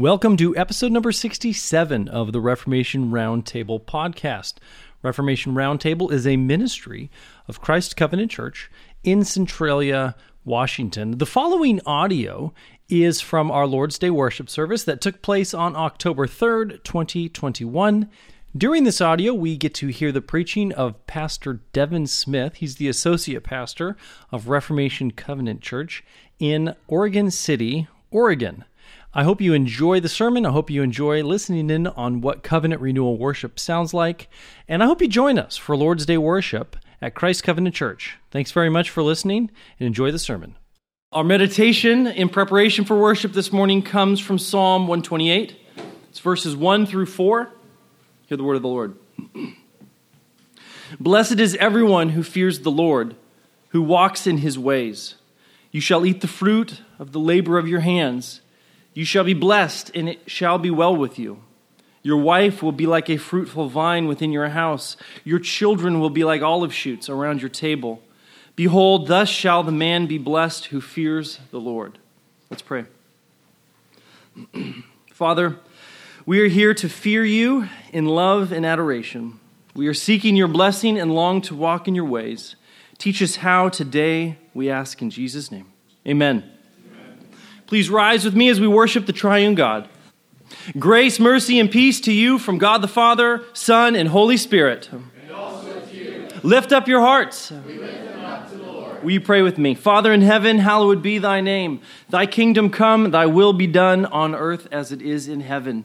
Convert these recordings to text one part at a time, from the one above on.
Welcome to episode number 67 of the Reformation Roundtable podcast. Reformation Roundtable is a ministry of Christ Covenant Church in Centralia, Washington. The following audio is from our Lord's Day worship service that took place on October 3rd, 2021. During this audio, we get to hear the preaching of Pastor Devin Smith. He's the associate pastor of Reformation Covenant Church in Oregon City, Oregon. I hope you enjoy the sermon. I hope you enjoy listening in on what covenant renewal worship sounds like. And I hope you join us for Lord's Day worship at Christ Covenant Church. Thanks very much for listening and enjoy the sermon. Our meditation in preparation for worship this morning comes from Psalm 128. It's verses 1 through 4. Hear the word of the Lord. Blessed is everyone who fears the Lord, who walks in his ways. You shall eat the fruit of the labor of your hands. You shall be blessed, and it shall be well with you. Your wife will be like a fruitful vine within your house. Your children will be like olive shoots around your table. Behold, thus shall the man be blessed who fears the Lord. Let's pray. Father, we are here to fear you in love and adoration. We are seeking your blessing and long to walk in your ways. Teach us how today, we ask in Jesus' name. Amen. Please rise with me as we worship the triune God. Grace, mercy, and peace to you from God the Father, Son, and Holy Spirit. And also to you. Lift up your hearts. We lift them up to the Lord. Will you pray with me? Father in heaven, hallowed be thy name. Thy kingdom come, thy will be done on earth as it is in heaven.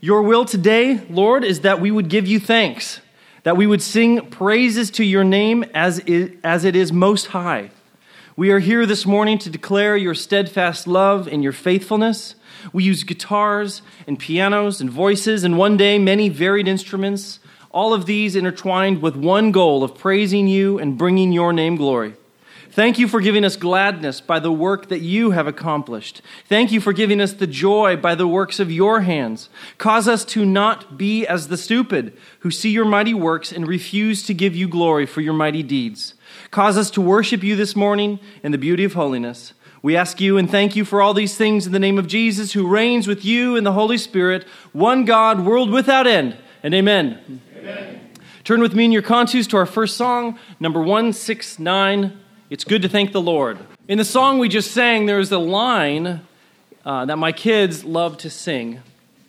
Your will today, Lord, is that we would give you thanks, that we would sing praises to your name as it, as it is most high. We are here this morning to declare your steadfast love and your faithfulness. We use guitars and pianos and voices and one day many varied instruments, all of these intertwined with one goal of praising you and bringing your name glory. Thank you for giving us gladness by the work that you have accomplished. Thank you for giving us the joy by the works of your hands. Cause us to not be as the stupid who see your mighty works and refuse to give you glory for your mighty deeds. Cause us to worship you this morning in the beauty of holiness. We ask you and thank you for all these things in the name of Jesus, who reigns with you in the Holy Spirit, one God, world without end. And amen. Amen. Turn with me in your Cantus to our first song, number 169. It's good to thank the Lord. In the song we just sang, there's a line uh, that my kids love to sing.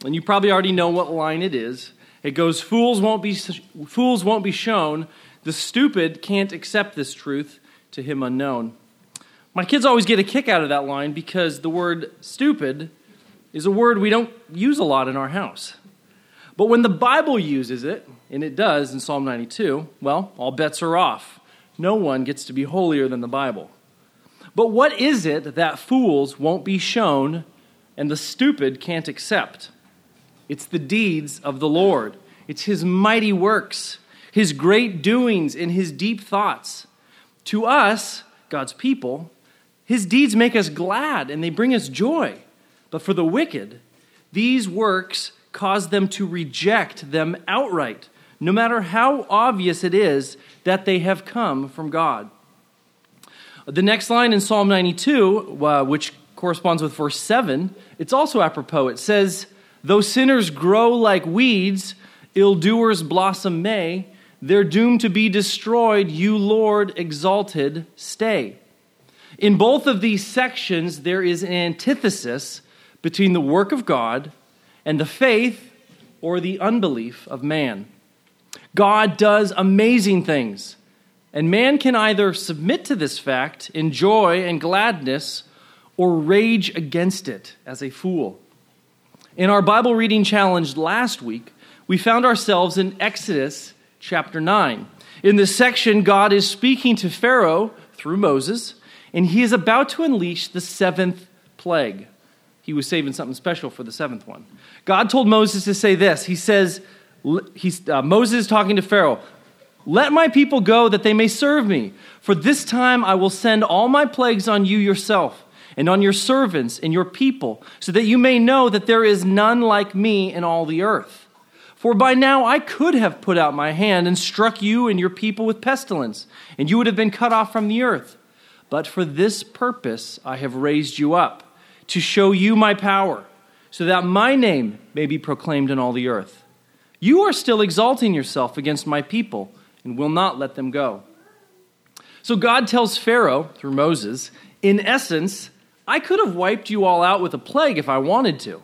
And you probably already know what line it is. It goes, Fools won't be, fools won't be shown the stupid can't accept this truth to him unknown. My kids always get a kick out of that line because the word stupid is a word we don't use a lot in our house. But when the Bible uses it, and it does in Psalm 92, well, all bets are off. No one gets to be holier than the Bible. But what is it that fools won't be shown and the stupid can't accept? It's the deeds of the Lord, it's his mighty works his great doings and his deep thoughts. To us, God's people, his deeds make us glad and they bring us joy. But for the wicked, these works cause them to reject them outright, no matter how obvious it is that they have come from God. The next line in Psalm 92, uh, which corresponds with verse 7, it's also apropos. It says, Though sinners grow like weeds, ill doers blossom may, they're doomed to be destroyed. You, Lord, exalted, stay. In both of these sections, there is an antithesis between the work of God and the faith or the unbelief of man. God does amazing things, and man can either submit to this fact in joy and gladness or rage against it as a fool. In our Bible reading challenge last week, we found ourselves in Exodus chapter 9. In this section, God is speaking to Pharaoh through Moses, and he is about to unleash the seventh plague. He was saving something special for the seventh one. God told Moses to say this. He says, he's, uh, Moses is talking to Pharaoh, Let my people go that they may serve me. For this time I will send all my plagues on you yourself and on your servants and your people, so that you may know that there is none like me in all the earth. For by now I could have put out my hand and struck you and your people with pestilence, and you would have been cut off from the earth. But for this purpose I have raised you up, to show you my power, so that my name may be proclaimed in all the earth. You are still exalting yourself against my people and will not let them go. So God tells Pharaoh through Moses, in essence, I could have wiped you all out with a plague if I wanted to,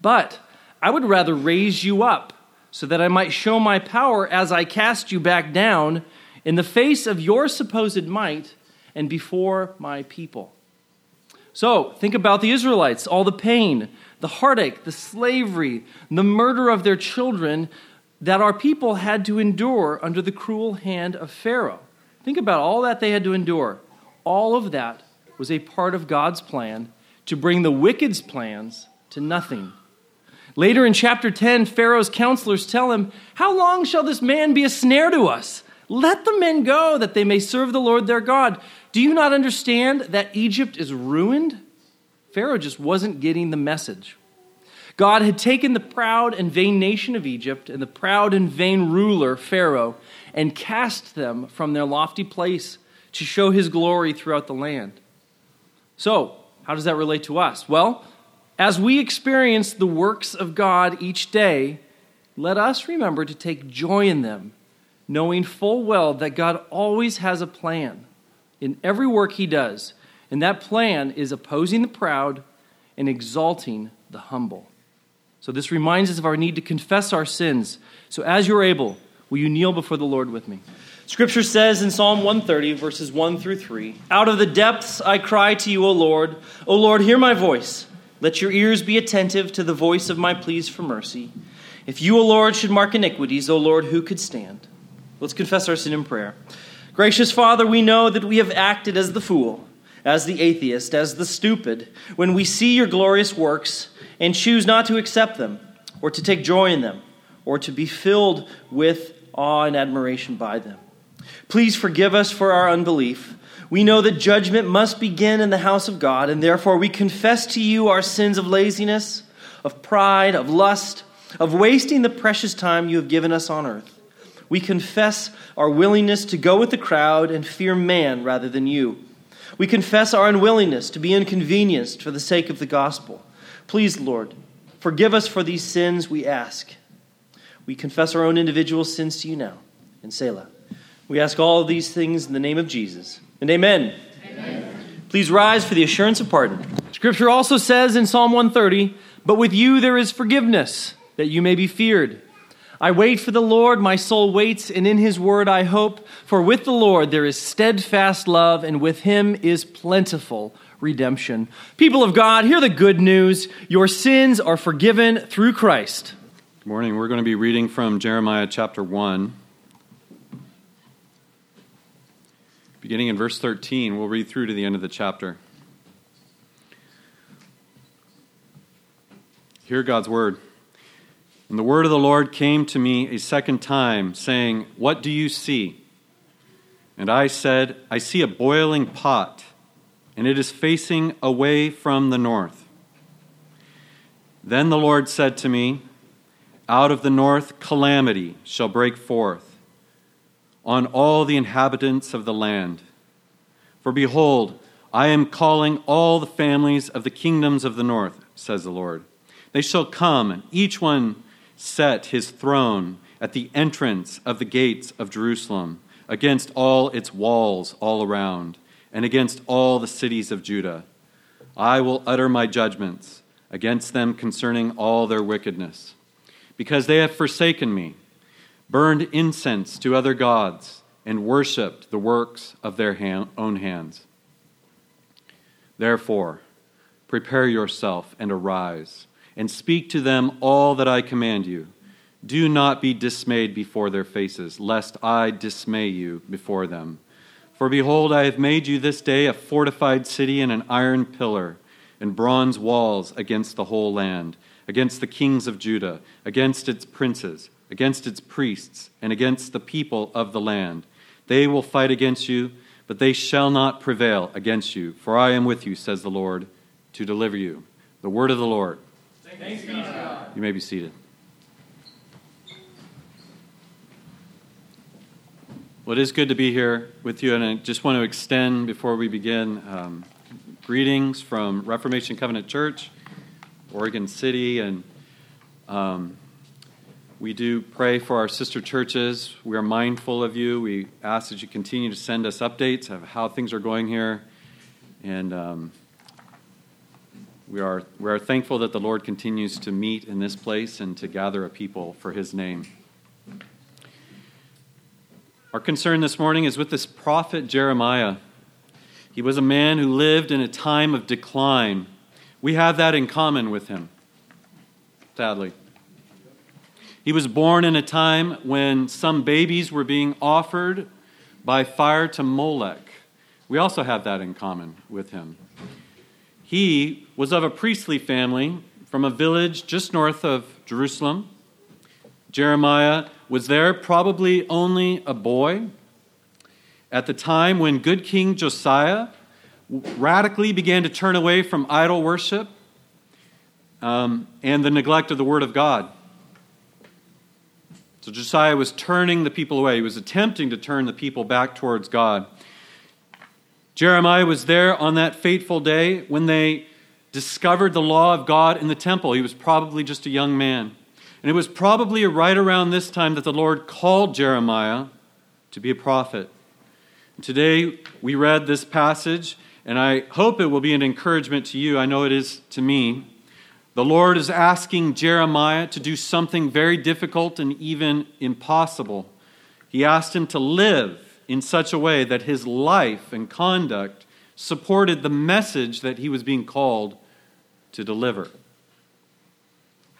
but I would rather raise you up so that I might show my power as I cast you back down in the face of your supposed might and before my people. So think about the Israelites, all the pain, the heartache, the slavery, the murder of their children that our people had to endure under the cruel hand of Pharaoh. Think about all that they had to endure. All of that was a part of God's plan to bring the wicked's plans to nothing. Later in chapter 10, Pharaoh's counselors tell him, How long shall this man be a snare to us? Let the men go that they may serve the Lord their God. Do you not understand that Egypt is ruined? Pharaoh just wasn't getting the message. God had taken the proud and vain nation of Egypt and the proud and vain ruler, Pharaoh, and cast them from their lofty place to show his glory throughout the land. So, how does that relate to us? Well, as we experience the works of God each day, let us remember to take joy in them, knowing full well that God always has a plan in every work he does, and that plan is opposing the proud and exalting the humble. So, this reminds us of our need to confess our sins. So, as you're able, will you kneel before the Lord with me? Scripture says in Psalm 130, verses 1 through 3 Out of the depths I cry to you, O Lord. O Lord, hear my voice. Let your ears be attentive to the voice of my pleas for mercy. If you, O Lord, should mark iniquities, O Lord, who could stand? Let's confess our sin in prayer. Gracious Father, we know that we have acted as the fool, as the atheist, as the stupid, when we see your glorious works and choose not to accept them, or to take joy in them, or to be filled with awe and admiration by them. Please forgive us for our unbelief. We know that judgment must begin in the house of God, and therefore we confess to you our sins of laziness, of pride, of lust, of wasting the precious time you have given us on earth. We confess our willingness to go with the crowd and fear man rather than you. We confess our unwillingness to be inconvenienced for the sake of the gospel. Please, Lord, forgive us for these sins, we ask. We confess our own individual sins to you now. In Selah. We ask all these things in the name of Jesus. And amen. amen. Please rise for the assurance of pardon. Scripture also says in Psalm 130 But with you there is forgiveness, that you may be feared. I wait for the Lord, my soul waits, and in his word I hope. For with the Lord there is steadfast love, and with him is plentiful redemption. People of God, hear the good news. Your sins are forgiven through Christ. Good morning. We're going to be reading from Jeremiah chapter 1. Beginning in verse 13, we'll read through to the end of the chapter. Hear God's word. And the word of the Lord came to me a second time, saying, What do you see? And I said, I see a boiling pot and it is facing away from the north. Then the Lord said to me, Out of the north calamity shall break forth on all the inhabitants of the land. For behold, I am calling all the families of the kingdoms of the north, says the Lord. They shall come, and each one set his throne at the entrance of the gates of Jerusalem, against all its walls all around and against all the cities of Judah. I will utter my judgments against them concerning all their wickedness, because they have forsaken me, burned incense to other gods, and worshipped the works of their hand, own hands. Therefore, prepare yourself and arise, and speak to them all that I command you. Do not be dismayed before their faces, lest I dismay you before them. For behold, I have made you this day a fortified city and an iron pillar, and bronze walls against the whole land, against the kings of Judah, against its princes, against its priests, and against the people of the land. They will fight against you, but they shall not prevail against you, for I am with you, says the Lord, to deliver you. The word of the Lord. Thanks be to God. You may be seated. Well, it is good to be here with you, and I just want to extend before we begin um, greetings from Reformation Covenant Church. Oregon City, and um, we do pray for our sister churches. We are mindful of you. We ask that you continue to send us updates of how things are going here. And um, we, are, we are thankful that the Lord continues to meet in this place and to gather a people for his name. Our concern this morning is with this prophet Jeremiah. He was a man who lived in a time of decline. We have that in common with him, sadly. He was born in a time when some babies were being offered by fire to Molech. We also have that in common with him. He was of a priestly family from a village just north of Jerusalem. Jeremiah was there, probably only a boy, at the time when good King Josiah radically began to turn away from idol worship um, and the neglect of the Word of God. So Josiah was turning the people away. He was attempting to turn the people back towards God. Jeremiah was there on that fateful day when they discovered the law of God in the temple. He was probably just a young man. And it was probably right around this time that the Lord called Jeremiah to be a prophet. Today, we read this passage, and I hope it will be an encouragement to you. I know it is to me. The Lord is asking Jeremiah to do something very difficult and even impossible. He asked him to live in such a way that his life and conduct supported the message that he was being called to deliver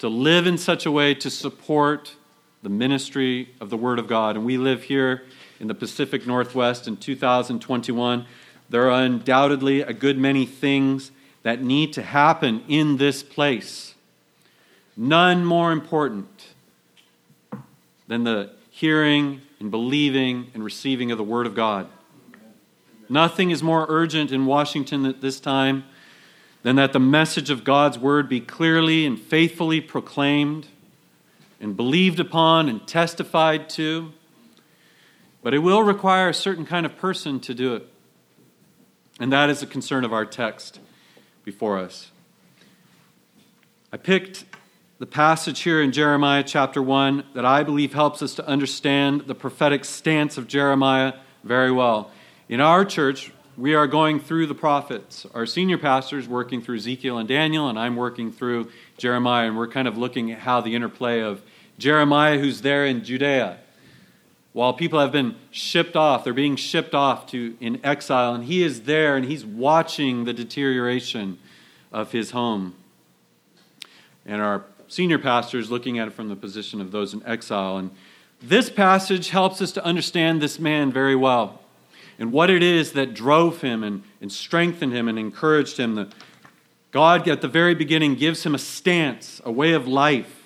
to live in such a way to support the ministry of the Word of God. And we live here in the Pacific Northwest in 2021. There are undoubtedly a good many things that need to happen in this place. None more important than the hearing and believing and receiving of the Word of God. Nothing is more urgent in Washington at this time than that the message of God's word be clearly and faithfully proclaimed and believed upon and testified to. But it will require a certain kind of person to do it. And that is the concern of our text before us. I picked the passage here in Jeremiah chapter 1 that I believe helps us to understand the prophetic stance of Jeremiah very well. In our church, we are going through the prophets. Our senior pastor is working through Ezekiel and Daniel, and I'm working through Jeremiah, and we're kind of looking at how the interplay of Jeremiah, who's there in Judea, while people have been shipped off, they're being shipped off to in exile, and he is there and he's watching the deterioration of his home. And our senior pastor is looking at it from the position of those in exile. And this passage helps us to understand this man very well and what it is that drove him and, and strengthened him and encouraged him. That God, at the very beginning, gives him a stance, a way of life,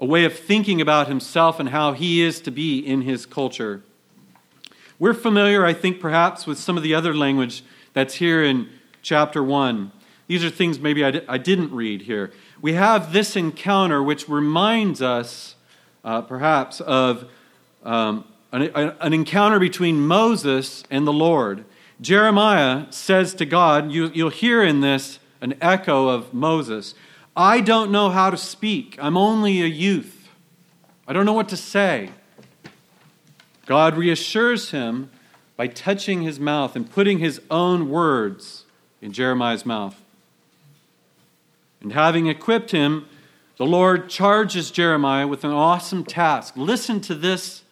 a way of thinking about himself and how he is to be in his culture. We're familiar, I think, perhaps, with some of the other language that's here in chapter 1. These are things maybe I, di- I didn't read here. We have this encounter which reminds us, uh, perhaps, of um, an, an encounter between Moses and the Lord. Jeremiah says to God, you, you'll hear in this an echo of Moses I don't know how to speak. I'm only a youth. I don't know what to say. God reassures him by touching his mouth and putting his own words in Jeremiah's mouth. And having equipped him, the Lord charges Jeremiah with an awesome task. Listen to this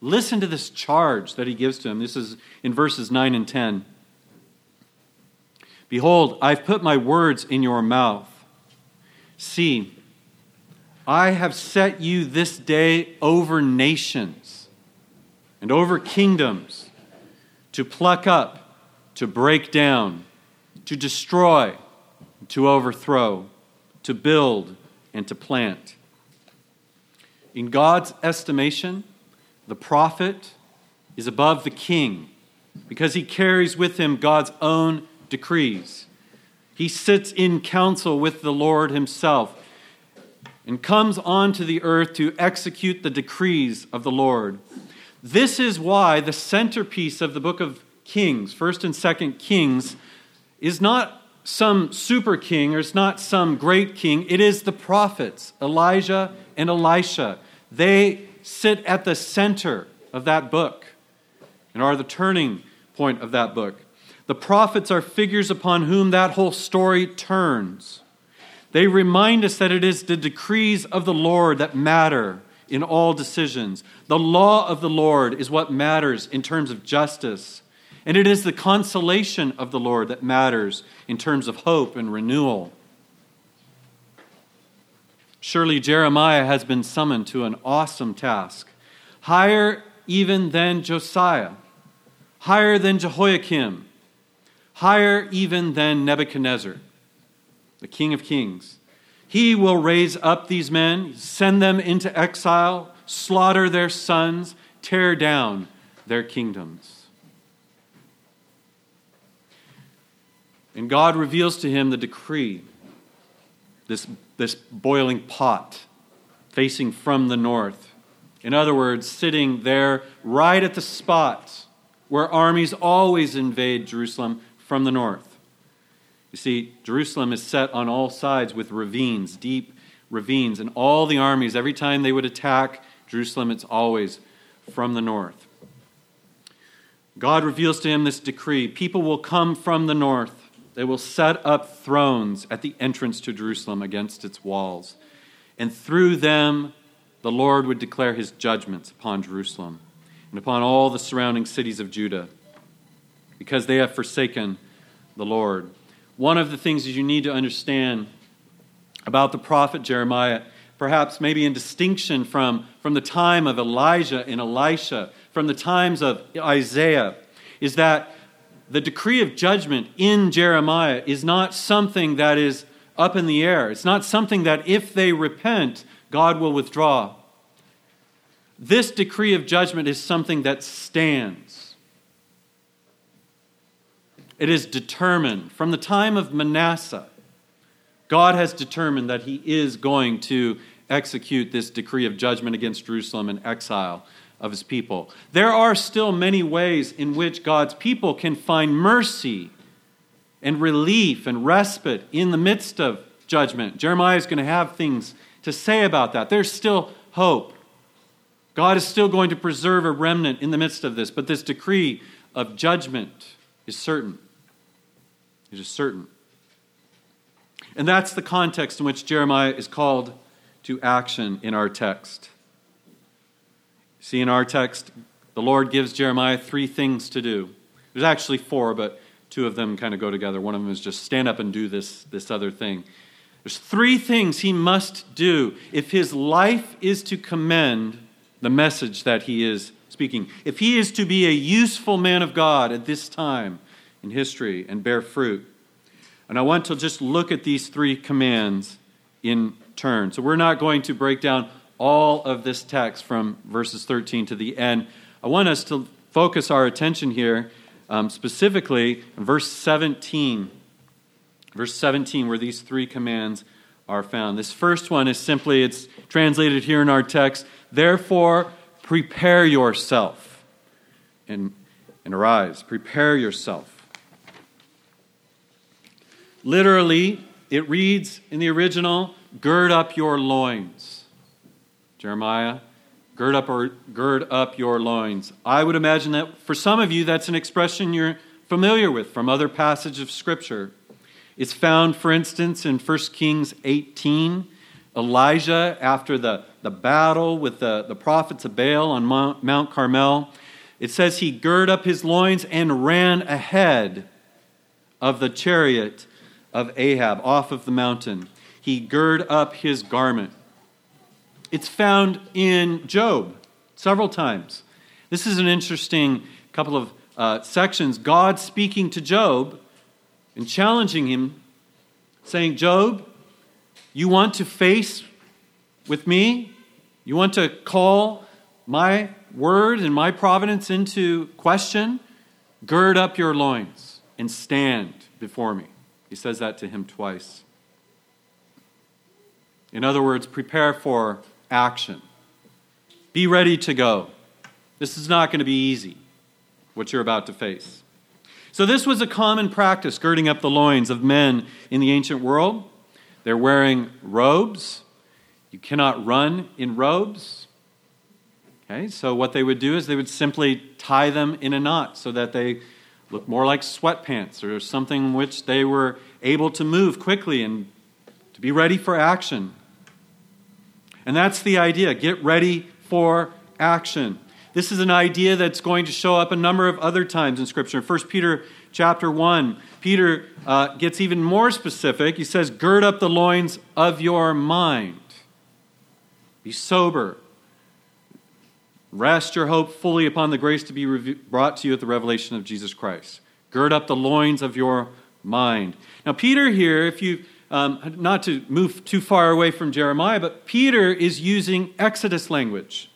Listen to this charge that he gives to him. This is in verses 9 and 10. Behold, I've put my words in your mouth. See, I have set you this day over nations and over kingdoms to pluck up, to break down, to destroy, to overthrow, to build, and to plant. In God's estimation, the prophet is above the king because he carries with him God's own decrees. He sits in council with the Lord himself and comes onto the earth to execute the decrees of the Lord. This is why the centerpiece of the book of Kings, 1st and 2nd Kings, is not some super king or it's not some great king. It is the prophets, Elijah and Elisha. They sit at the center of that book and are the turning point of that book. The prophets are figures upon whom that whole story turns. They remind us that it is the decrees of the Lord that matter in all decisions. The law of the Lord is what matters in terms of justice. And it is the consolation of the Lord that matters in terms of hope and renewal. Surely Jeremiah has been summoned to an awesome task, higher even than Josiah, higher than Jehoiakim, higher even than Nebuchadnezzar, the King of Kings. He will raise up these men, send them into exile, slaughter their sons, tear down their kingdoms. And God reveals to him the decree, this, this boiling pot facing from the north. In other words, sitting there right at the spot where armies always invade Jerusalem from the north. You see, Jerusalem is set on all sides with ravines, deep ravines, and all the armies, every time they would attack Jerusalem, it's always from the north. God reveals to him this decree people will come from the north. They will set up thrones at the entrance to Jerusalem against its walls. And through them, the Lord would declare his judgments upon Jerusalem and upon all the surrounding cities of Judah because they have forsaken the Lord. One of the things that you need to understand about the prophet Jeremiah, perhaps maybe in distinction from, from the time of Elijah and Elisha, from the times of Isaiah, is that the decree of judgment in Jeremiah is not something that is up in the air. It's not something that if they repent, God will withdraw. This decree of judgment is something that stands. It is determined. From the time of Manasseh, God has determined that he is going to execute this decree of judgment against Jerusalem and exile of his people. There are still many ways in which God's people can find mercy and relief and respite in the midst of judgment. Jeremiah is going to have things to say about that. There's still hope. God is still going to preserve a remnant in the midst of this, but this decree of judgment is certain. It is certain. And that's the context in which Jeremiah is called to action in our text. See, in our text, the Lord gives Jeremiah three things to do. There's actually four, but two of them kind of go together. One of them is just stand up and do this, this other thing. There's three things he must do if his life is to commend the message that he is speaking. If he is to be a useful man of God at this time in history and bear fruit. And I want to just look at these three commands in turn. So we're not going to break down all of this text from verses 13 to the end. I want us to focus our attention here um, specifically in verse 17. Verse 17, where these three commands are found. This first one is simply, it's translated here in our text, therefore prepare yourself and, and arise. Prepare yourself. Literally, it reads in the original, gird up your loins. Jeremiah, gird up or gird up your loins. I would imagine that for some of you that's an expression you're familiar with from other passages of scripture. It's found, for instance, in 1 Kings 18. Elijah, after the, the battle with the, the prophets of Baal on Mount, Mount Carmel, it says he girded up his loins and ran ahead of the chariot of Ahab off of the mountain. He girded up his garment. It's found in Job several times. This is an interesting couple of uh, sections. God speaking to Job and challenging him, saying, Job, you want to face with me? You want to call my word and my providence into question? Gird up your loins and stand before me. He says that to him twice. In other words, prepare for action. Be ready to go. This is not going to be easy, what you're about to face. So, this was a common practice, girding up the loins of men in the ancient world. They're wearing robes. You cannot run in robes. Okay, so what they would do is they would simply tie them in a knot so that they look more like sweatpants or something in which they were able to move quickly and to be ready for action. And that's the idea get ready for action. This is an idea that's going to show up a number of other times in Scripture. 1 Peter chapter 1, Peter uh, gets even more specific. He says, Gird up the loins of your mind. Be sober. Rest your hope fully upon the grace to be brought to you at the revelation of Jesus Christ. Gird up the loins of your mind. Now, Peter here, if you, um, not to move too far away from Jeremiah, but Peter is using Exodus language.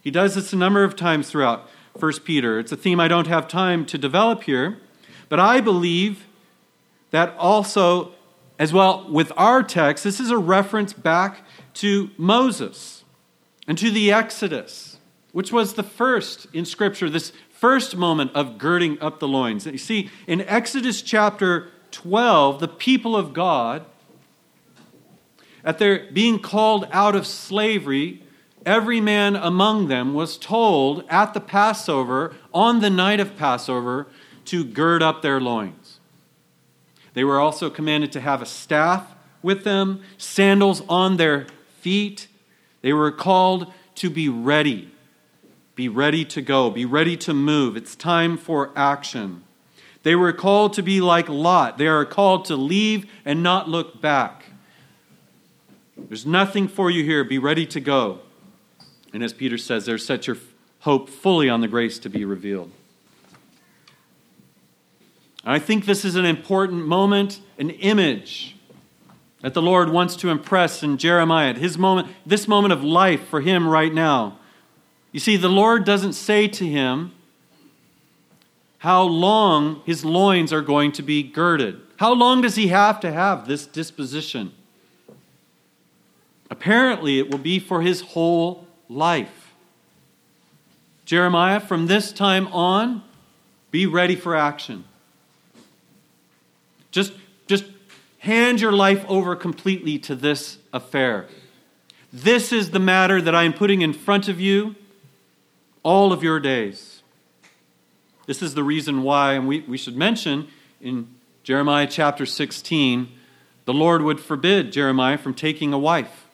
He does this a number of times throughout 1 Peter. It's a theme I don't have time to develop here, but I believe that also, as well with our text, this is a reference back to Moses and to the Exodus, which was the first in Scripture, this first moment of girding up the loins. You see, in Exodus chapter 12, the people of God, at their being called out of slavery, every man among them was told at the Passover, on the night of Passover, to gird up their loins. They were also commanded to have a staff with them, sandals on their feet. They were called to be ready. Be ready to go. Be ready to move. It's time for action. They were called to be like Lot. They are called to leave and not look back. There's nothing for you here. Be ready to go. And as Peter says, there set your hope fully on the grace to be revealed. I think this is an important moment, an image that the Lord wants to impress in Jeremiah, his moment, this moment of life for him right now. You see, the Lord doesn't say to him how long his loins are going to be girded. How long does he have to have this disposition? Apparently, it will be for his whole life. Jeremiah, from this time on, be ready for action. Just, just hand your life over completely to this affair. This is the matter that I am putting in front of you all of your days. This is the reason why, and we, we should mention in Jeremiah chapter 16, the Lord would forbid Jeremiah from taking a wife.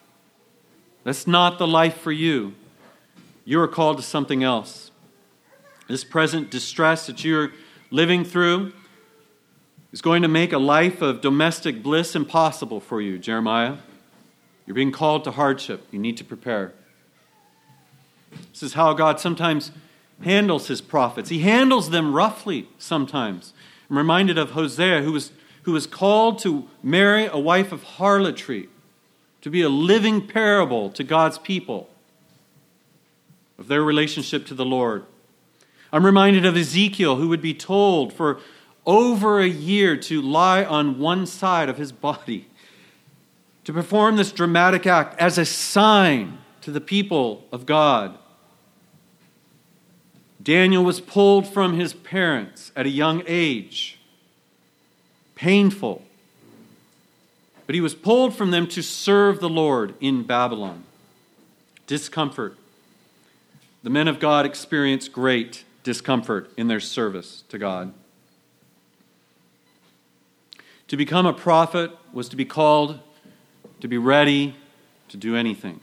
That's not the life for you. You are called to something else. This present distress that you're living through is going to make a life of domestic bliss impossible for you, Jeremiah. You're being called to hardship. You need to prepare. This is how God sometimes handles his prophets. He handles them roughly sometimes. I'm reminded of Hosea, who was, who was called to marry a wife of harlotry to be a living parable to God's people of their relationship to the Lord. I'm reminded of Ezekiel, who would be told for over a year to lie on one side of his body, to perform this dramatic act as a sign to the people of God. Daniel was pulled from his parents at a young age. Painful. But he was pulled from them to serve the Lord in Babylon. Discomfort. The men of God experienced great discomfort in their service to God. To become a prophet was to be called to be ready to do anything.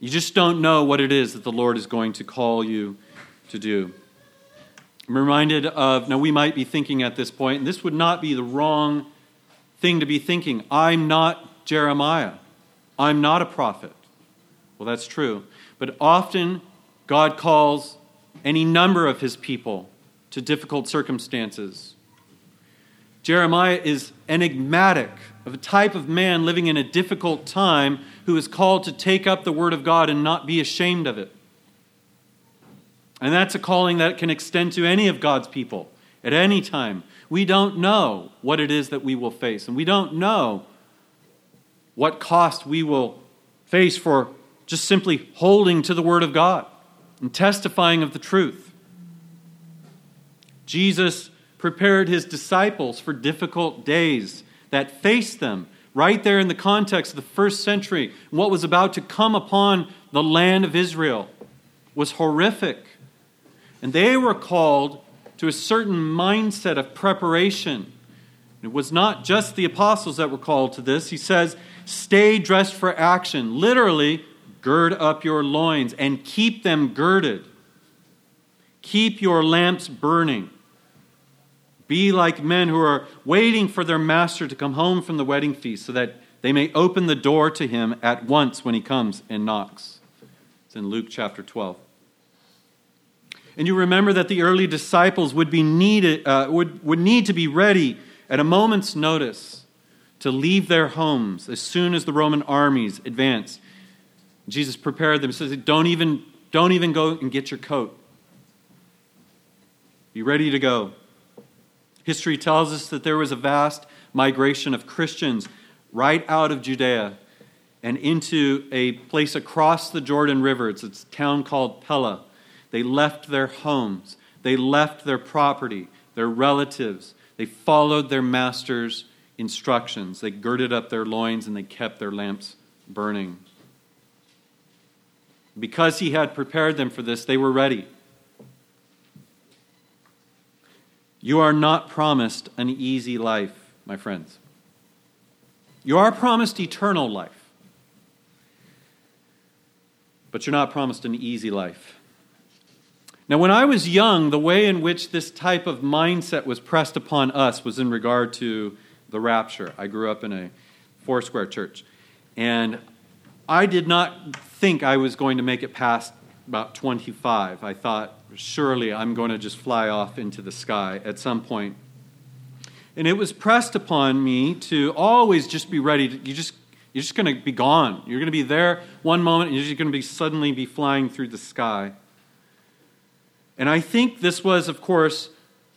You just don't know what it is that the Lord is going to call you to do. I'm reminded of, now we might be thinking at this point, and this would not be the wrong thing to be thinking. I'm not Jeremiah. I'm not a prophet. Well, that's true. But often, God calls any number of his people to difficult circumstances. Jeremiah is enigmatic of a type of man living in a difficult time who is called to take up the word of God and not be ashamed of it. And that's a calling that can extend to any of God's people at any time. We don't know what it is that we will face, and we don't know what cost we will face for just simply holding to the Word of God and testifying of the truth. Jesus prepared his disciples for difficult days that faced them right there in the context of the first century. What was about to come upon the land of Israel was horrific. And they were called to a certain mindset of preparation. It was not just the apostles that were called to this. He says, stay dressed for action. Literally, gird up your loins and keep them girded. Keep your lamps burning. Be like men who are waiting for their master to come home from the wedding feast so that they may open the door to him at once when he comes and knocks. It's in Luke chapter 12. And you remember that the early disciples would, be needed, uh, would, would need to be ready at a moment's notice to leave their homes as soon as the Roman armies advanced. Jesus prepared them. He says, don't even, don't even go and get your coat. Be ready to go. History tells us that there was a vast migration of Christians right out of Judea and into a place across the Jordan River. It's a town called Pella. They left their homes, they left their property, their relatives. They followed their master's instructions. They girded up their loins and they kept their lamps burning. Because he had prepared them for this, they were ready. You are not promised an easy life, my friends. You are promised eternal life, but you're not promised an easy life. Now, when I was young, the way in which this type of mindset was pressed upon us was in regard to the rapture. I grew up in a four square church, and I did not think I was going to make it past about 25. I thought, surely I'm going to just fly off into the sky at some point. And it was pressed upon me to always just be ready. To, you just, you're just going to be gone. You're going to be there one moment, and you're just going to be suddenly be flying through the sky. And I think this was, of course,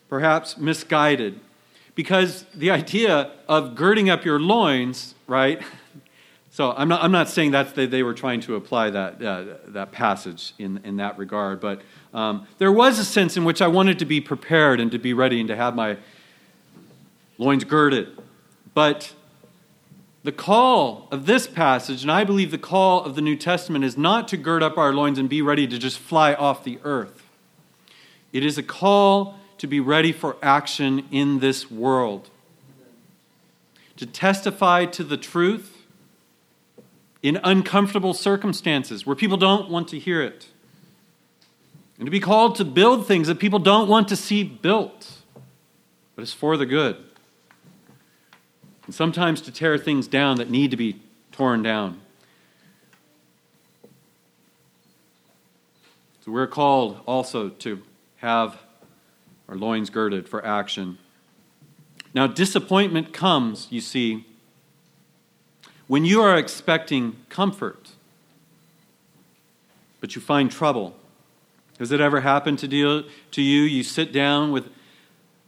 perhaps misguided because the idea of girding up your loins, right? So I'm not, I'm not saying that they, they were trying to apply that, uh, that passage in, in that regard, but um, there was a sense in which I wanted to be prepared and to be ready and to have my loins girded. But the call of this passage, and I believe the call of the New Testament, is not to gird up our loins and be ready to just fly off the earth. It is a call to be ready for action in this world, to testify to the truth in uncomfortable circumstances where people don't want to hear it. And to be called to build things that people don't want to see built, but it's for the good. And sometimes to tear things down that need to be torn down. So we're called also to have our loins girded for action. Now, disappointment comes, you see, when you are expecting comfort, but you find trouble. Has it ever happened to, deal, to you? You sit down with,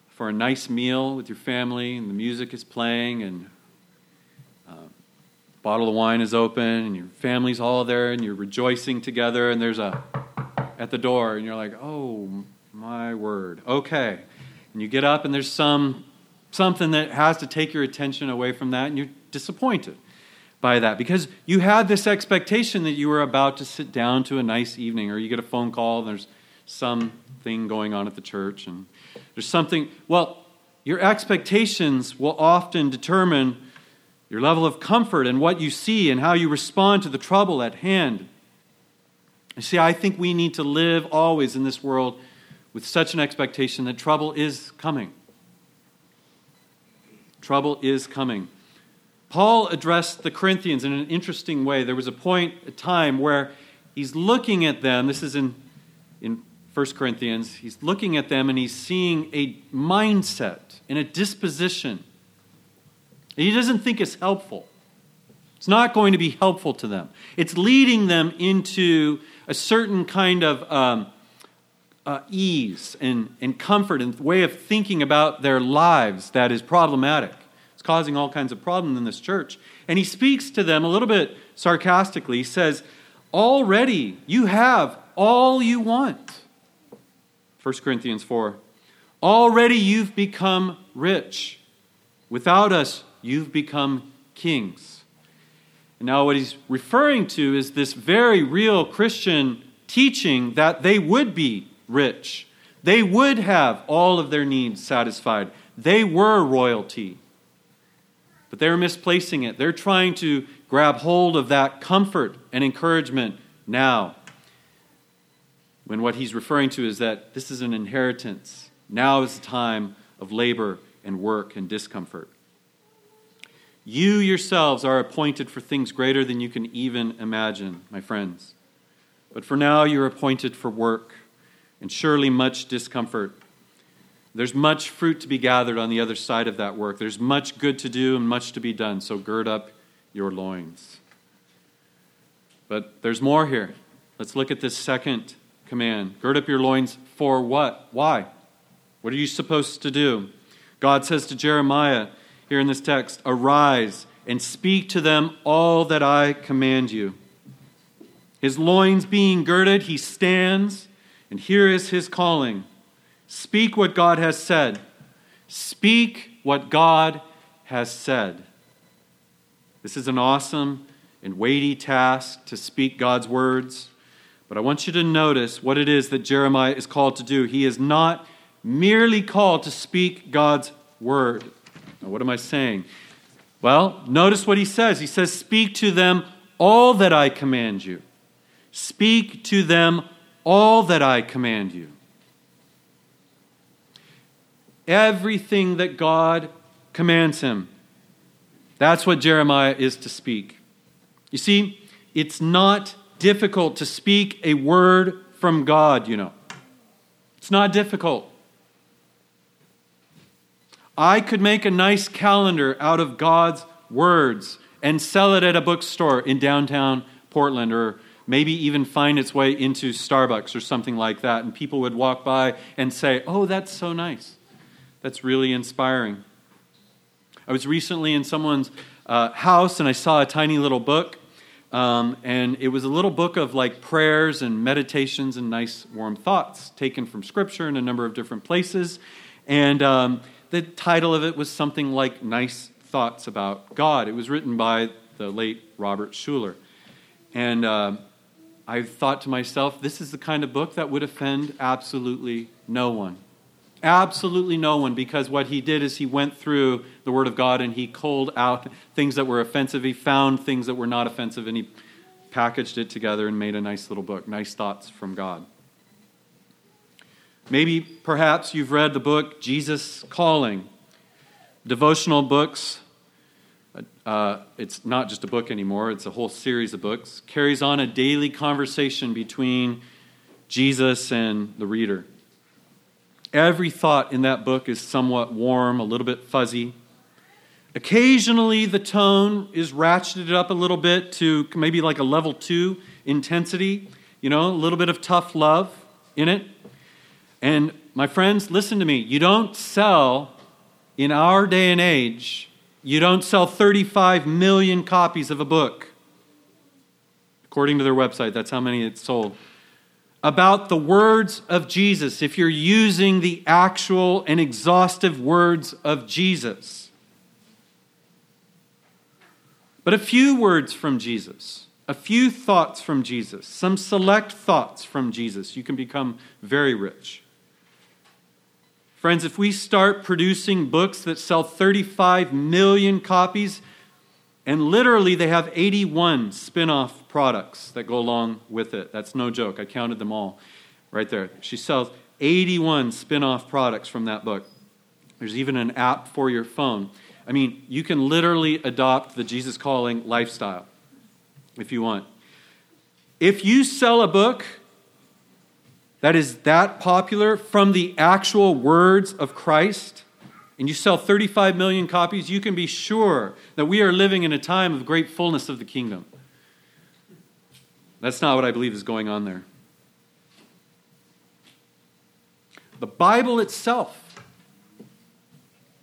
for a nice meal with your family, and the music is playing, and a uh, bottle of wine is open, and your family's all there, and you're rejoicing together, and there's a at the door, and you're like, oh my word, okay. And you get up, and there's some something that has to take your attention away from that, and you're disappointed by that because you had this expectation that you were about to sit down to a nice evening, or you get a phone call and there's something going on at the church, and there's something. Well, your expectations will often determine your level of comfort and what you see and how you respond to the trouble at hand. You see, I think we need to live always in this world with such an expectation that trouble is coming. Trouble is coming. Paul addressed the Corinthians in an interesting way. There was a point, a time where he's looking at them. This is in, in 1 Corinthians. He's looking at them and he's seeing a mindset and a disposition. And he doesn't think it's helpful. It's not going to be helpful to them. It's leading them into a certain kind of um, uh, ease and, and comfort and way of thinking about their lives that is problematic. It's causing all kinds of problems in this church. And he speaks to them a little bit sarcastically. He says, Already you have all you want. 1 Corinthians 4. Already you've become rich. Without us, you've become kings. And now, what he's referring to is this very real Christian teaching that they would be rich. They would have all of their needs satisfied. They were royalty. But they're misplacing it. They're trying to grab hold of that comfort and encouragement now. When what he's referring to is that this is an inheritance. Now is the time of labor and work and discomfort. You yourselves are appointed for things greater than you can even imagine, my friends. But for now, you're appointed for work and surely much discomfort. There's much fruit to be gathered on the other side of that work. There's much good to do and much to be done, so gird up your loins. But there's more here. Let's look at this second command. Gird up your loins for what? Why? What are you supposed to do? God says to Jeremiah here in this text Arise and speak to them all that I command you. His loins being girded, he stands, and here is his calling Speak what God has said. Speak what God has said. This is an awesome and weighty task to speak God's words. But I want you to notice what it is that Jeremiah is called to do. He is not merely called to speak God's word. Now, what am I saying? Well, notice what he says. He says, Speak to them all that I command you. Speak to them all that I command you. Everything that God commands him. That's what Jeremiah is to speak. You see, it's not difficult to speak a word from God, you know. It's not difficult. I could make a nice calendar out of God's words and sell it at a bookstore in downtown Portland or maybe even find its way into Starbucks or something like that. And people would walk by and say, Oh, that's so nice. That's really inspiring. I was recently in someone's uh, house and I saw a tiny little book. Um, and it was a little book of like prayers and meditations and nice warm thoughts taken from scripture in a number of different places. And um, the title of it was something like Nice Thoughts About God. It was written by the late Robert Schuller. And uh, I thought to myself, this is the kind of book that would offend absolutely no one. Absolutely no one, because what he did is he went through the Word of God and he culled out things that were offensive. He found things that were not offensive and he packaged it together and made a nice little book, Nice Thoughts from God. Maybe, perhaps, you've read the book Jesus Calling. Devotional books, uh, it's not just a book anymore, it's a whole series of books, carries on a daily conversation between Jesus and the reader. Every thought in that book is somewhat warm, a little bit fuzzy. Occasionally, the tone is ratcheted up a little bit to maybe like a level two intensity, you know, a little bit of tough love in it. And my friends, listen to me. You don't sell, in our day and age, you don't sell 35 million copies of a book. According to their website, that's how many it sold about the words of Jesus if you're using the actual and exhaustive words of Jesus. But a few words from Jesus, a few thoughts from Jesus, some select thoughts from Jesus, you can become very rich. Friends, if we start producing books that sell 35 million copies, and literally, they have 81 spin off products that go along with it. That's no joke. I counted them all right there. She sells 81 spin off products from that book. There's even an app for your phone. I mean, you can literally adopt the Jesus Calling lifestyle if you want. If you sell a book that is that popular from the actual words of Christ, and you sell 35 million copies, you can be sure that we are living in a time of great fullness of the kingdom. That's not what I believe is going on there. The Bible itself,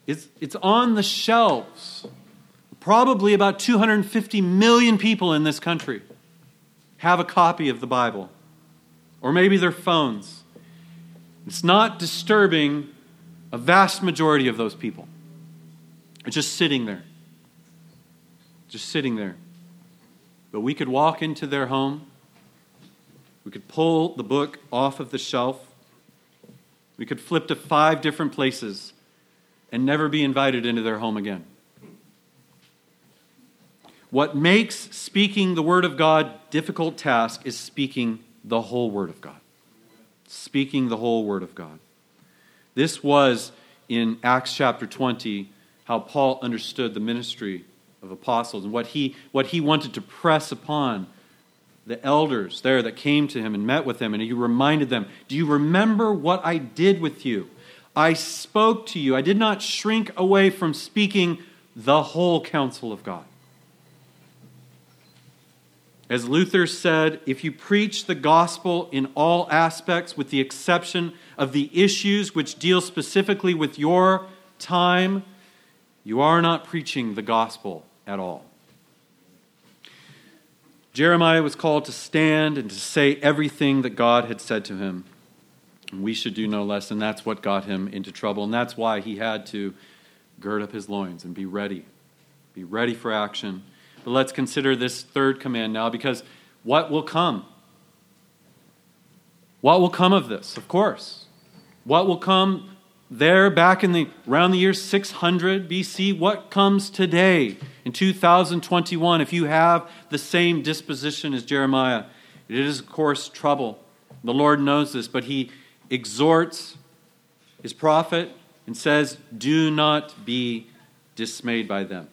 is it's on the shelves. Probably about 250 million people in this country have a copy of the Bible, or maybe their phones. It's not disturbing A vast majority of those people are just sitting there. Just sitting there. But we could walk into their home. We could pull the book off of the shelf. We could flip to five different places and never be invited into their home again. What makes speaking the Word of God difficult task is speaking the whole Word of God. Speaking the whole Word of God. This was in Acts chapter 20 how Paul understood the ministry of apostles and what he, what he wanted to press upon the elders there that came to him and met with him. And he reminded them, Do you remember what I did with you? I spoke to you. I did not shrink away from speaking the whole counsel of God. As Luther said, if you preach the gospel in all aspects, with the exception of the issues which deal specifically with your time, you are not preaching the gospel at all. Jeremiah was called to stand and to say everything that God had said to him. We should do no less, and that's what got him into trouble. And that's why he had to gird up his loins and be ready. Be ready for action but let's consider this third command now because what will come? What will come of this? Of course. What will come there back in the around the year 600 BC? What comes today in 2021 if you have the same disposition as Jeremiah? It is, of course, trouble. The Lord knows this, but he exhorts his prophet and says, Do not be dismayed by them.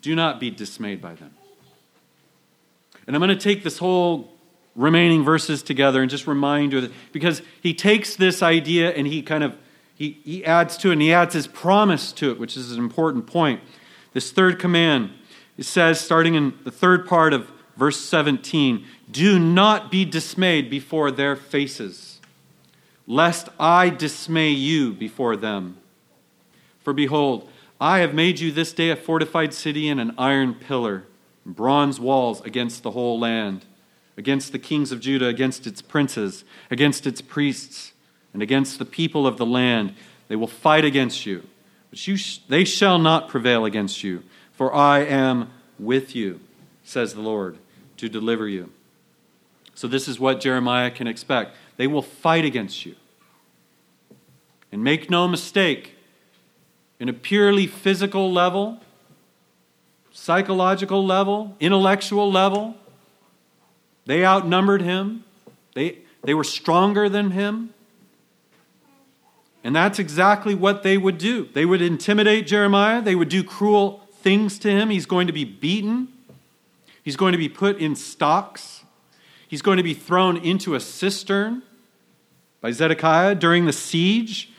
Do not be dismayed by them. And I'm going to take this whole remaining verses together and just remind you that because he takes this idea and he kind of he, he adds to it and he adds his promise to it, which is an important point. This third command, it says, starting in the third part of verse 17, do not be dismayed before their faces, lest I dismay you before them. For behold, I have made you this day a fortified city and an iron pillar, bronze walls against the whole land, against the kings of Judah, against its princes, against its priests, and against the people of the land. They will fight against you, but you sh- they shall not prevail against you, for I am with you, says the Lord, to deliver you. So, this is what Jeremiah can expect. They will fight against you. And make no mistake, in a purely physical level, psychological level, intellectual level. They outnumbered him, they, they were stronger than him. And that's exactly what they would do. They would intimidate Jeremiah, they would do cruel things to him. He's going to be beaten, he's going to be put in stocks, he's going to be thrown into a cistern by Zedekiah during the siege.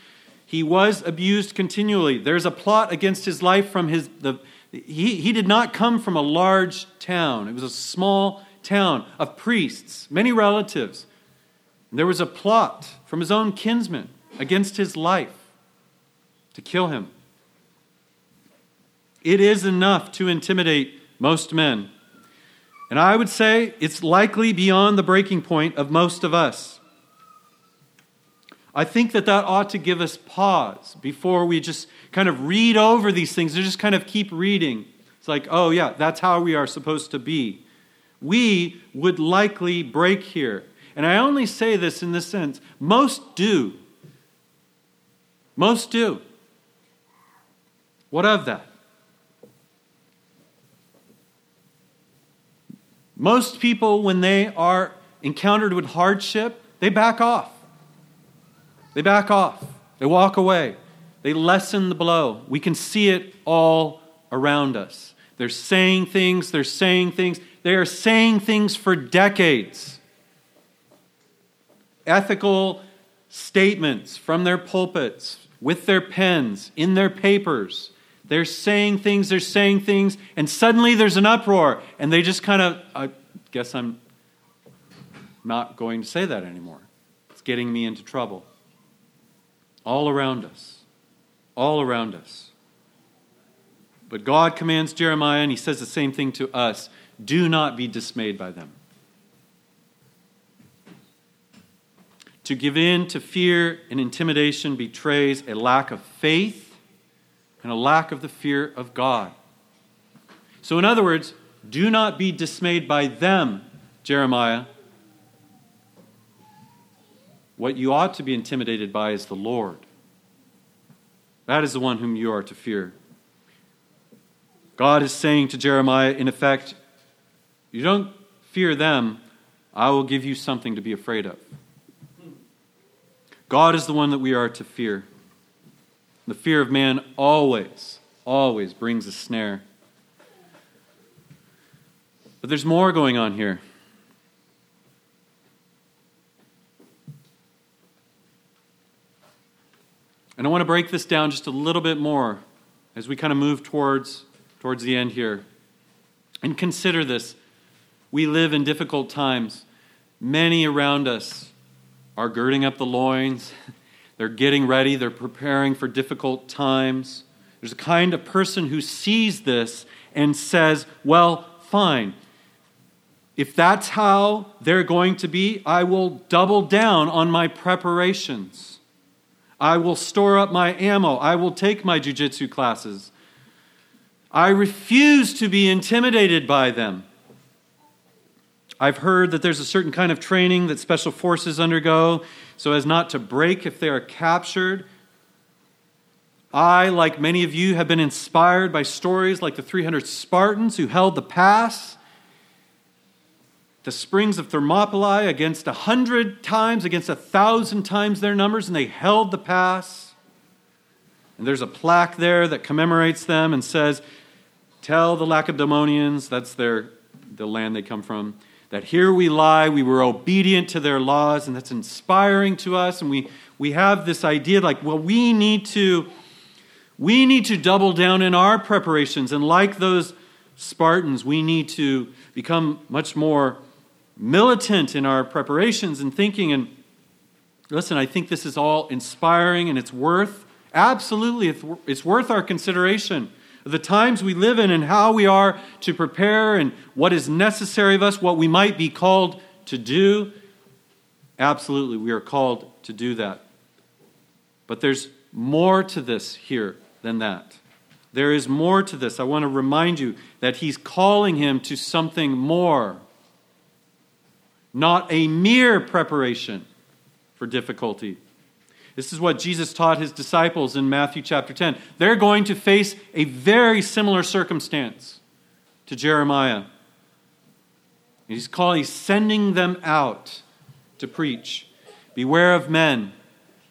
He was abused continually. There's a plot against his life from his. The, he, he did not come from a large town, it was a small town of priests, many relatives. There was a plot from his own kinsmen against his life to kill him. It is enough to intimidate most men. And I would say it's likely beyond the breaking point of most of us. I think that that ought to give us pause before we just kind of read over these things and just kind of keep reading. It's like, oh, yeah, that's how we are supposed to be. We would likely break here. And I only say this in this sense most do. Most do. What of that? Most people, when they are encountered with hardship, they back off. They back off, they walk away, they lessen the blow. We can see it all around us. They're saying things, they're saying things, they are saying things for decades. Ethical statements from their pulpits, with their pens, in their papers. They're saying things, they're saying things, and suddenly there's an uproar, and they just kind of, I guess I'm not going to say that anymore. It's getting me into trouble all around us. All around us. But God commands Jeremiah, and he says the same thing to us do not be dismayed by them. To give in to fear and intimidation betrays a lack of faith and a lack of the fear of God. So, in other words, do not be dismayed by them, Jeremiah. What you ought to be intimidated by is the Lord. That is the one whom you are to fear. God is saying to Jeremiah, in effect, you don't fear them, I will give you something to be afraid of. God is the one that we are to fear. The fear of man always, always brings a snare. But there's more going on here. And I want to break this down just a little bit more as we kind of move towards, towards the end here. And consider this. We live in difficult times. Many around us are girding up the loins, they're getting ready, they're preparing for difficult times. There's a kind of person who sees this and says, Well, fine. If that's how they're going to be, I will double down on my preparations. I will store up my ammo. I will take my jujitsu classes. I refuse to be intimidated by them. I've heard that there's a certain kind of training that special forces undergo so as not to break if they are captured. I, like many of you, have been inspired by stories like the 300 Spartans who held the pass the springs of Thermopylae against a hundred times, against a thousand times their numbers, and they held the pass. And there's a plaque there that commemorates them and says, Tell the Lacedaemonians, that's their, the land they come from, that here we lie, we were obedient to their laws, and that's inspiring to us. And we, we have this idea like, well, we need to. We need to double down in our preparations. And like those Spartans, we need to become much more militant in our preparations and thinking. And listen, I think this is all inspiring and it's worth, absolutely, it's worth our consideration. The times we live in and how we are to prepare and what is necessary of us, what we might be called to do. Absolutely, we are called to do that. But there's more to this here than that. There is more to this. I want to remind you that he's calling him to something more not a mere preparation for difficulty. This is what Jesus taught his disciples in Matthew chapter 10. They're going to face a very similar circumstance to Jeremiah. He's calling, he's sending them out to preach. Beware of men,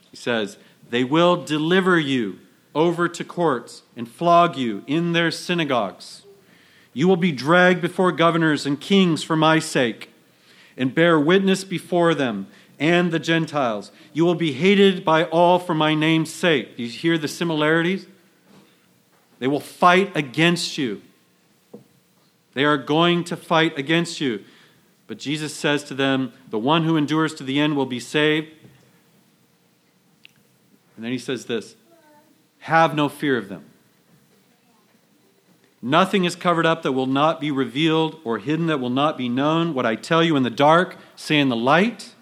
he says. They will deliver you over to courts and flog you in their synagogues. You will be dragged before governors and kings for my sake and bear witness before them and the Gentiles. You will be hated by all for my name's sake. Do you hear the similarities? They will fight against you. They are going to fight against you. But Jesus says to them, The one who endures to the end will be saved. And then he says this Have no fear of them. Nothing is covered up that will not be revealed or hidden that will not be known. What I tell you in the dark, say in the light.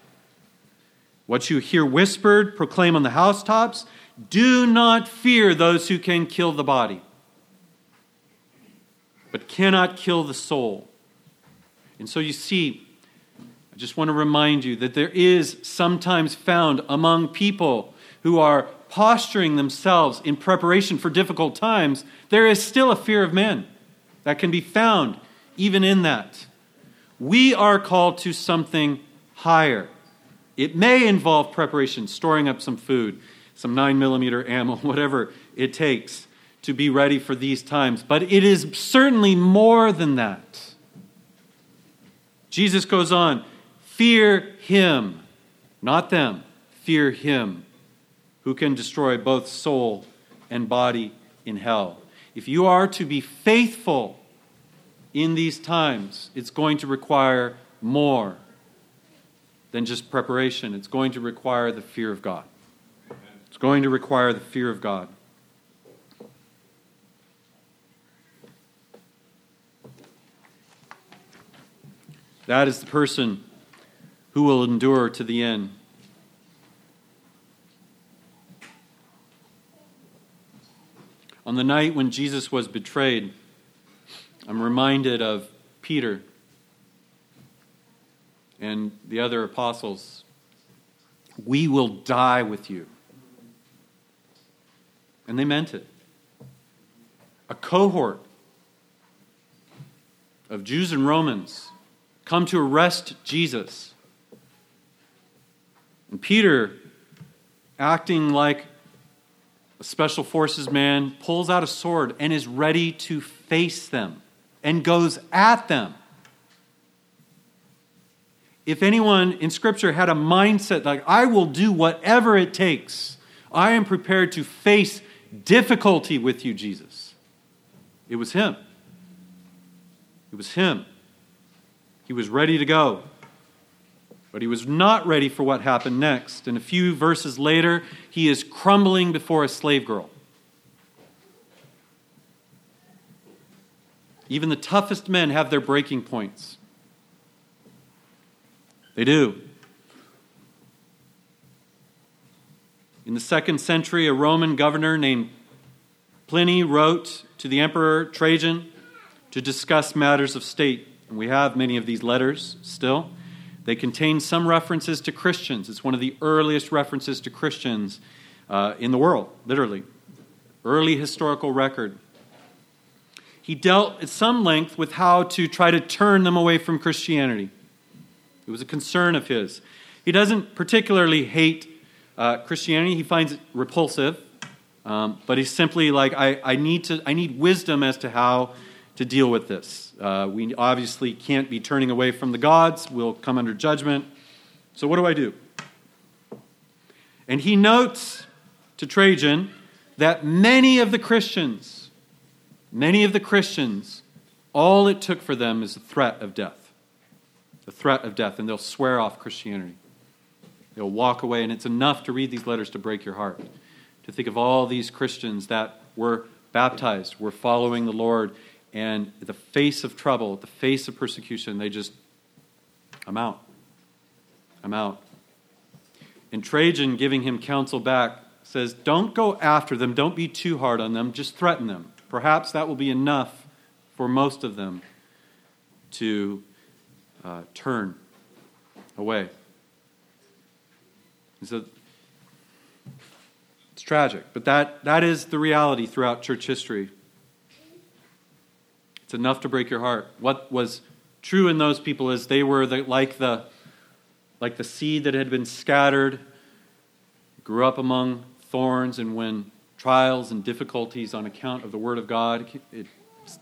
What you hear whispered, proclaim on the housetops. Do not fear those who can kill the body, but cannot kill the soul. And so you see, I just want to remind you that there is sometimes found among people who are posturing themselves in preparation for difficult times, there is still a fear of men that can be found even in that. We are called to something higher. It may involve preparation, storing up some food, some 9 millimeter ammo, whatever it takes to be ready for these times, but it is certainly more than that. Jesus goes on, fear him, not them, fear him who can destroy both soul and body in hell. If you are to be faithful in these times, it's going to require more than just preparation. It's going to require the fear of God. It's going to require the fear of God. That is the person who will endure to the end. On the night when Jesus was betrayed, I'm reminded of Peter and the other apostles. We will die with you. And they meant it. A cohort of Jews and Romans come to arrest Jesus. And Peter, acting like special forces man, pulls out a sword and is ready to face them and goes at them. If anyone in Scripture had a mindset like, I will do whatever it takes, I am prepared to face difficulty with you, Jesus, it was him. It was him. He was ready to go. But he was not ready for what happened next. And a few verses later, he is crumbling before a slave girl. Even the toughest men have their breaking points. They do. In the second century, a Roman governor named Pliny wrote to the Emperor Trajan to discuss matters of state. And we have many of these letters still. They contain some references to Christians. It's one of the earliest references to Christians uh, in the world, literally. Early historical record. He dealt at some length with how to try to turn them away from Christianity. It was a concern of his. He doesn't particularly hate uh, Christianity, he finds it repulsive, um, but he's simply like, I, I, need to, I need wisdom as to how to deal with this. Uh, we obviously can't be turning away from the gods, we'll come under judgment. So, what do I do? And he notes to Trajan that many of the Christians, many of the Christians, all it took for them is the threat of death the threat of death, and they'll swear off Christianity. They'll walk away, and it's enough to read these letters to break your heart. To think of all these Christians that were baptized, were following the Lord, and the face of trouble, the face of persecution, they just, I'm out. I'm out. And Trajan, giving him counsel back, says, Don't go after them. Don't be too hard on them. Just threaten them. Perhaps that will be enough for most of them to uh, turn away. And so it's tragic, but that, that is the reality throughout church history. It's enough to break your heart. What was true in those people is they were the, like, the, like the seed that had been scattered, grew up among thorns, and when trials and difficulties on account of the Word of God, it,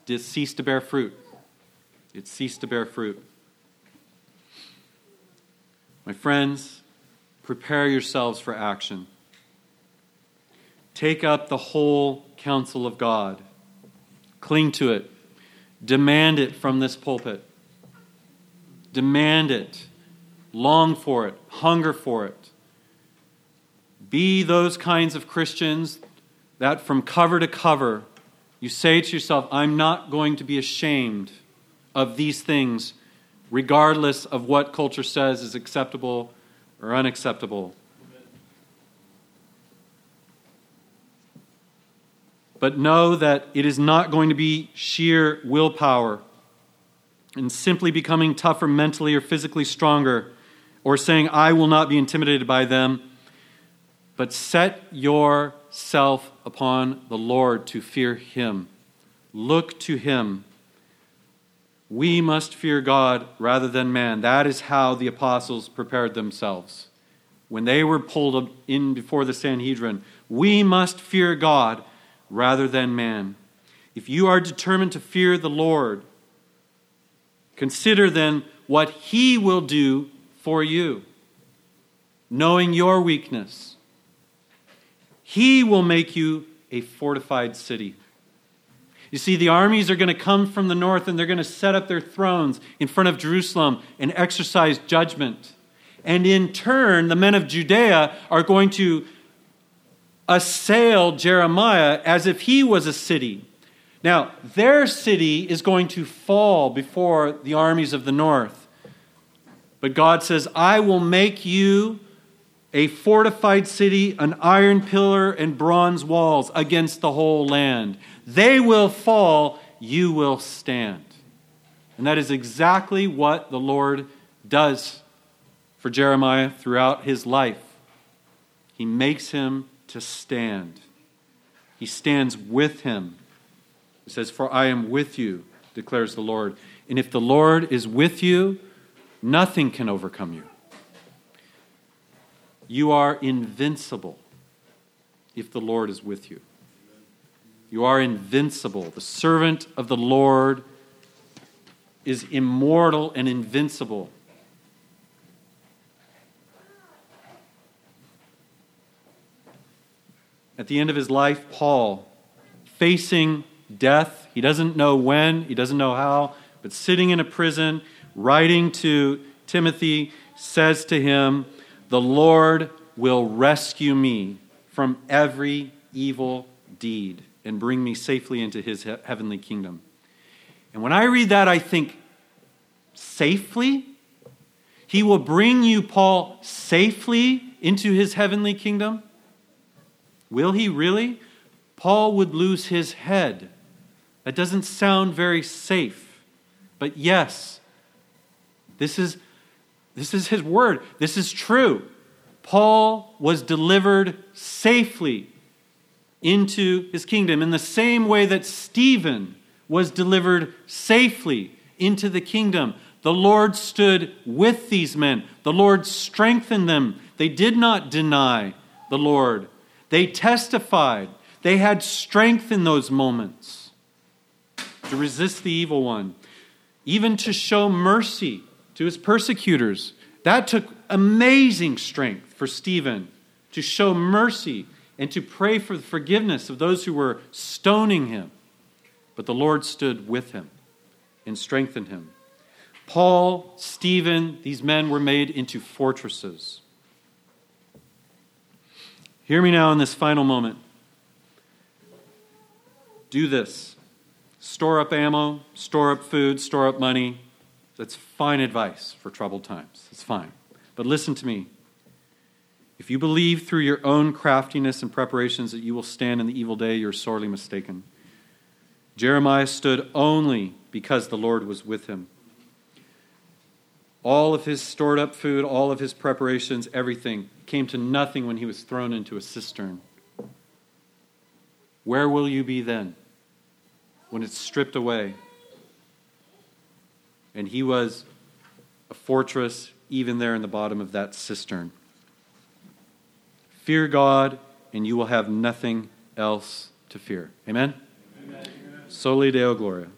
it ceased to bear fruit. It ceased to bear fruit. My friends, prepare yourselves for action. Take up the whole counsel of God. Cling to it. Demand it from this pulpit. Demand it. Long for it. Hunger for it. Be those kinds of Christians that from cover to cover you say to yourself, I'm not going to be ashamed of these things regardless of what culture says is acceptable or unacceptable. But know that it is not going to be sheer willpower and simply becoming tougher mentally or physically stronger or saying, I will not be intimidated by them. But set yourself upon the Lord to fear Him. Look to Him we must fear God rather than man. That is how the apostles prepared themselves. When they were pulled in before the Sanhedrin, we must fear God rather than man. If you are determined to fear the Lord, consider then what he will do for you, knowing your weakness. He will make you a fortified city. You see, the armies are going to come from the north and they're going to set up their thrones in front of Jerusalem and exercise judgment. And in turn, the men of Judea are going to assail Jeremiah as if he was a city. Now, their city is going to fall before the armies of the north. But God says, I will make you a fortified city, an iron pillar, and bronze walls against the whole land. They will fall, you will stand. And that is exactly what the Lord does for Jeremiah throughout his life. He makes him to stand. He stands with him. He says, For I am with you, declares the Lord. And if the Lord is with you, nothing can overcome you. You are invincible if the Lord is with you. You are invincible. The servant of the Lord is immortal and invincible. At the end of his life, Paul, facing death, he doesn't know when, he doesn't know how, but sitting in a prison, writing to Timothy, says to him, The Lord will rescue me from every evil deed and bring me safely into his heavenly kingdom. And when I read that, I think, safely? He will bring you, Paul, safely into his heavenly kingdom? Will he really? Paul would lose his head. That doesn't sound very safe. But yes, this is, this is his word. This is true. Paul was delivered safely into his kingdom in the same way that Stephen was delivered safely into the kingdom. The Lord stood with these men, the Lord strengthened them. They did not deny the Lord, they testified. They had strength in those moments to resist the evil one, even to show mercy to his persecutors. That took amazing strength for Stephen to show mercy and to pray for the forgiveness of those who were stoning him. But the Lord stood with him and strengthened him. Paul, Stephen, these men were made into fortresses. Hear me now in this final moment. Do this store up ammo, store up food, store up money. That's fine advice for troubled times. It's fine. But listen to me. If you believe through your own craftiness and preparations that you will stand in the evil day, you're sorely mistaken. Jeremiah stood only because the Lord was with him. All of his stored up food, all of his preparations, everything came to nothing when he was thrown into a cistern. Where will you be then when it's stripped away? And he was a fortress even there in the bottom of that cistern. Fear God, and you will have nothing else to fear. Amen? Amen. Soli Deo Gloria.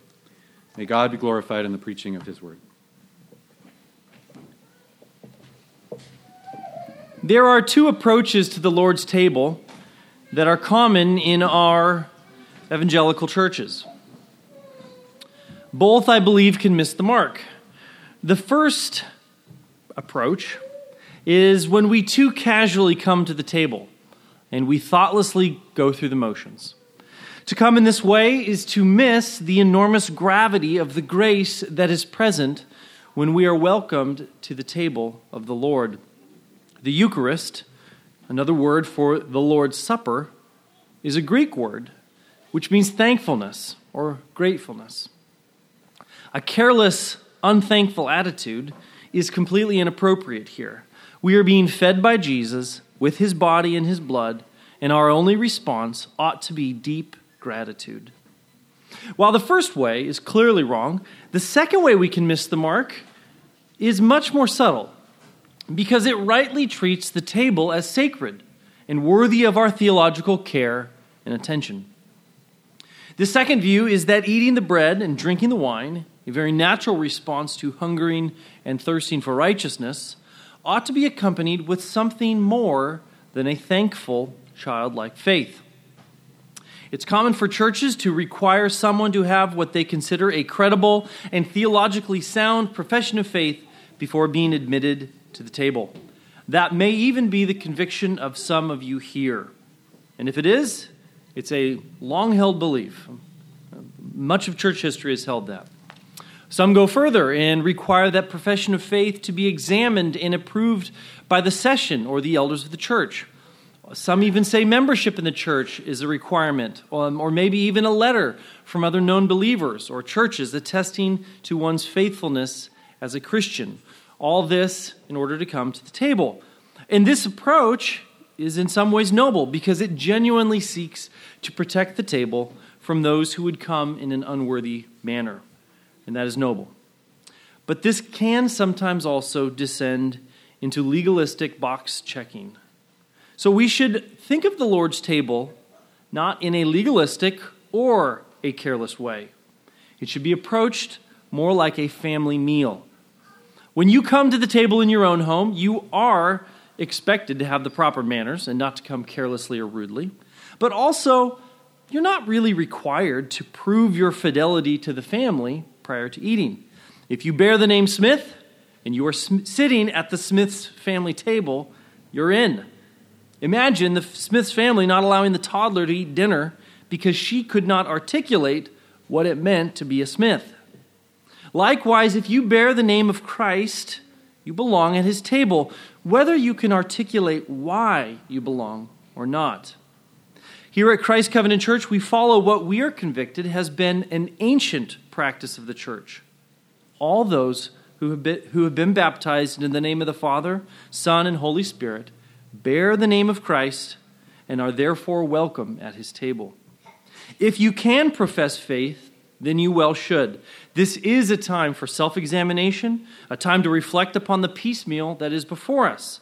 May God be glorified in the preaching of his word. There are two approaches to the Lord's table that are common in our evangelical churches. Both, I believe, can miss the mark. The first approach is when we too casually come to the table and we thoughtlessly go through the motions. To come in this way is to miss the enormous gravity of the grace that is present when we are welcomed to the table of the Lord. The Eucharist, another word for the Lord's Supper, is a Greek word which means thankfulness or gratefulness. A careless, unthankful attitude is completely inappropriate here. We are being fed by Jesus with his body and his blood, and our only response ought to be deep gratitude. While the first way is clearly wrong, the second way we can miss the mark is much more subtle because it rightly treats the table as sacred and worthy of our theological care and attention. The second view is that eating the bread and drinking the wine, a very natural response to hungering and thirsting for righteousness, ought to be accompanied with something more than a thankful, childlike faith. It's common for churches to require someone to have what they consider a credible and theologically sound profession of faith before being admitted to the table. That may even be the conviction of some of you here. And if it is, it's a long held belief. Much of church history has held that. Some go further and require that profession of faith to be examined and approved by the session or the elders of the church. Some even say membership in the church is a requirement, um, or maybe even a letter from other known believers or churches attesting to one's faithfulness as a Christian. All this in order to come to the table. And this approach is in some ways noble because it genuinely seeks to protect the table from those who would come in an unworthy manner. And that is noble. But this can sometimes also descend into legalistic box checking so we should think of the Lord's table not in a legalistic or a careless way. It should be approached more like a family meal. When you come to the table in your own home, you are expected to have the proper manners and not to come carelessly or rudely. But also, you're not really required to prove your fidelity to the family prior to eating. If you bear the name Smith and you are sitting at the Smith's family table, you're in. Imagine the Smith's family not allowing the toddler to eat dinner because she could not articulate what it meant to be a Smith. Likewise, if you bear the name of Christ, you belong at his table, whether you can articulate why you belong or not. Here at Christ Covenant Church, we follow what we are convicted has been an ancient practice of the church. All those who have been, who have been baptized in the name of the Father, Son, and Holy Spirit bear the name of Christ, and are therefore welcome at his table. If you can profess faith, then you well should. This is a time for self examination, a time to reflect upon the piecemeal that is before us.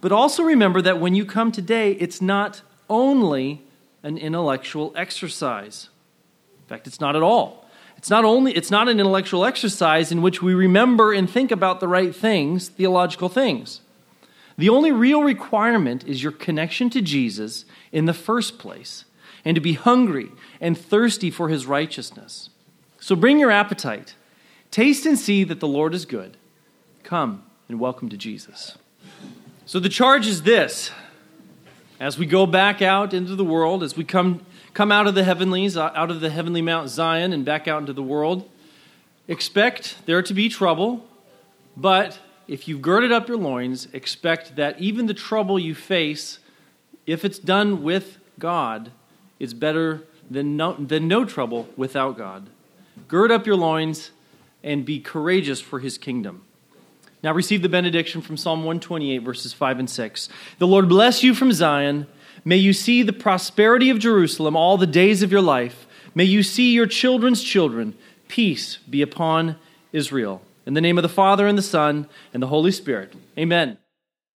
But also remember that when you come today, it's not only an intellectual exercise. In fact, it's not at all. It's not only it's not an intellectual exercise in which we remember and think about the right things, theological things. The only real requirement is your connection to Jesus in the first place, and to be hungry and thirsty for his righteousness. So bring your appetite. Taste and see that the Lord is good. Come and welcome to Jesus. So the charge is this as we go back out into the world, as we come, come out of the heavenlies, uh, out of the heavenly Mount Zion, and back out into the world, expect there to be trouble, but if you've girded up your loins, expect that even the trouble you face, if it's done with God, is better than no, than no trouble without God. Gird up your loins and be courageous for his kingdom. Now receive the benediction from Psalm 128, verses 5 and 6. The Lord bless you from Zion. May you see the prosperity of Jerusalem all the days of your life. May you see your children's children. Peace be upon Israel. In the name of the Father, and the Son, and the Holy Spirit. Amen.